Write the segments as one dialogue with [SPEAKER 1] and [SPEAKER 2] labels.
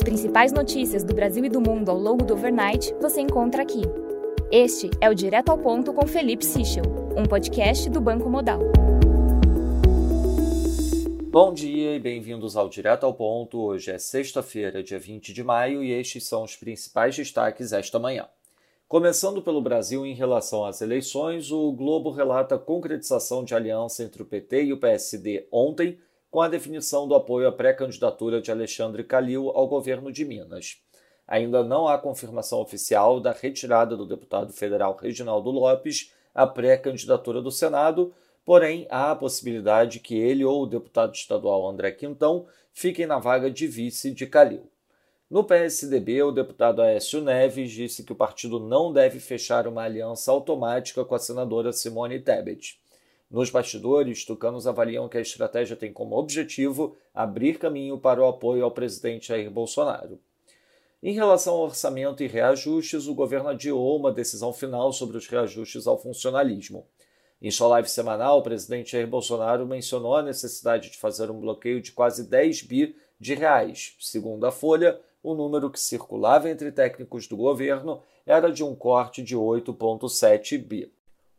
[SPEAKER 1] As principais notícias do Brasil e do mundo ao longo do overnight você encontra aqui. Este é o Direto ao Ponto com Felipe Sichel, um podcast do Banco Modal.
[SPEAKER 2] Bom dia e bem-vindos ao Direto ao Ponto. Hoje é sexta-feira, dia 20 de maio, e estes são os principais destaques esta manhã. Começando pelo Brasil em relação às eleições, o Globo relata a concretização de aliança entre o PT e o PSD ontem, com a definição do apoio à pré-candidatura de Alexandre Calil ao governo de Minas. Ainda não há confirmação oficial da retirada do deputado federal Reginaldo Lopes à pré-candidatura do Senado, porém há a possibilidade que ele ou o deputado estadual André Quintão fiquem na vaga de vice de Calil. No PSDB, o deputado Aécio Neves disse que o partido não deve fechar uma aliança automática com a senadora Simone Tebet. Nos bastidores, tucanos avaliam que a estratégia tem como objetivo abrir caminho para o apoio ao presidente Jair Bolsonaro. Em relação ao orçamento e reajustes, o governo adiou uma decisão final sobre os reajustes ao funcionalismo. Em sua live semanal, o presidente Jair Bolsonaro mencionou a necessidade de fazer um bloqueio de quase 10 bi de reais. Segundo a Folha, o número que circulava entre técnicos do governo era de um corte de 8,7 bi.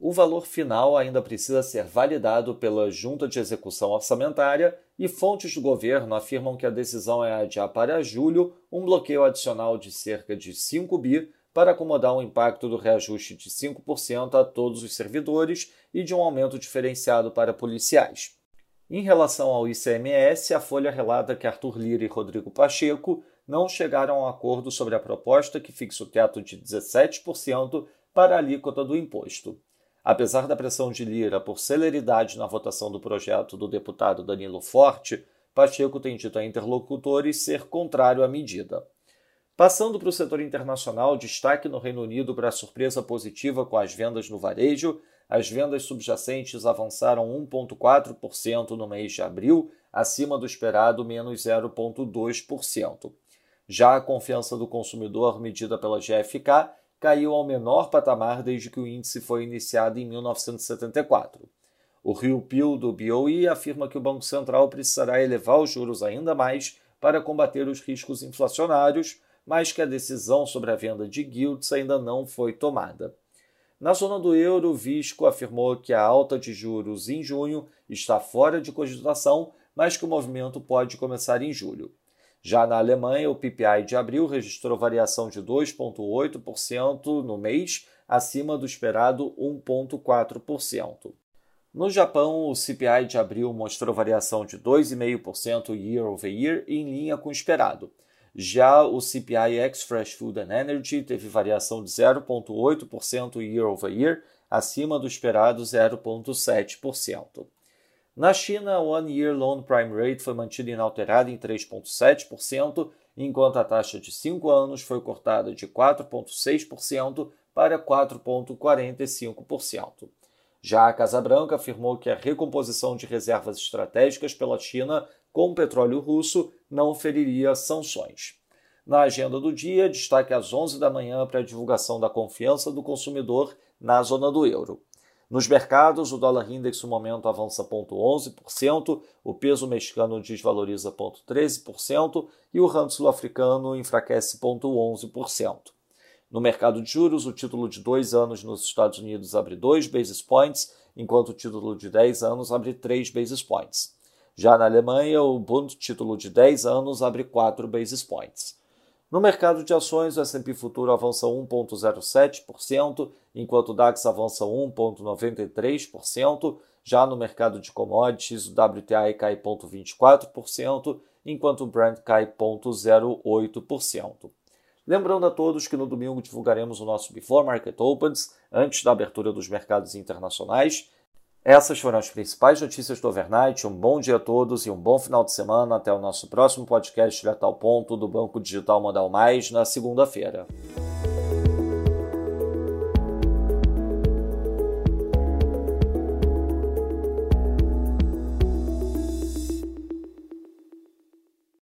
[SPEAKER 2] O valor final ainda precisa ser validado pela Junta de Execução Orçamentária e fontes do governo afirmam que a decisão é adiar para julho um bloqueio adicional de cerca de 5 bi para acomodar um impacto do reajuste de 5% a todos os servidores e de um aumento diferenciado para policiais. Em relação ao ICMS, a Folha relata que Arthur Lira e Rodrigo Pacheco não chegaram a um acordo sobre a proposta que fixa o teto de 17% para a alíquota do imposto. Apesar da pressão de Lira por celeridade na votação do projeto do deputado Danilo Forte, Pacheco tem dito a interlocutores ser contrário à medida. Passando para o setor internacional, destaque no Reino Unido para a surpresa positiva com as vendas no varejo. As vendas subjacentes avançaram 1,4% no mês de abril, acima do esperado menos 0,2%. Já a confiança do consumidor, medida pela GFK, caiu ao menor patamar desde que o índice foi iniciado em 1974. O Rio Pio do BOE afirma que o Banco Central precisará elevar os juros ainda mais para combater os riscos inflacionários, mas que a decisão sobre a venda de guilds ainda não foi tomada. Na zona do euro, o Visco afirmou que a alta de juros em junho está fora de cogitação, mas que o movimento pode começar em julho. Já na Alemanha, o PPI de abril registrou variação de 2,8% no mês, acima do esperado 1,4%. No Japão, o CPI de abril mostrou variação de 2,5% year over year, em linha com o esperado. Já o CPI ex Fresh Food and Energy teve variação de 0,8% year over year, acima do esperado 0,7%. Na China, a One Year Loan Prime Rate foi mantida inalterada em 3,7%, enquanto a taxa de 5 anos foi cortada de 4,6% para 4,45%. Já a Casa Branca afirmou que a recomposição de reservas estratégicas pela China com petróleo russo não feriria sanções. Na agenda do dia, destaque às 11 da manhã para a divulgação da confiança do consumidor na zona do euro. Nos mercados, o dólar index no momento avança 0,11%, o peso mexicano desvaloriza 0,13% e o rand sul-africano enfraquece 0,11%. No mercado de juros, o título de 2 anos nos Estados Unidos abre 2 basis points, enquanto o título de 10 anos abre 3 basis points. Já na Alemanha, o Bund título de 10 anos abre 4 basis points. No mercado de ações, o S&P Futuro avança 1,07%, enquanto o DAX avança 1,93%. Já no mercado de commodities, o WTI cai 0,24%, enquanto o Brent cai 0,08%. Lembrando a todos que no domingo divulgaremos o nosso Before Market Opens, antes da abertura dos mercados internacionais, essas foram as principais notícias do overnight. Um bom dia a todos e um bom final de semana. Até o nosso próximo podcast direto ao ponto do Banco Digital Modal Mais na segunda-feira.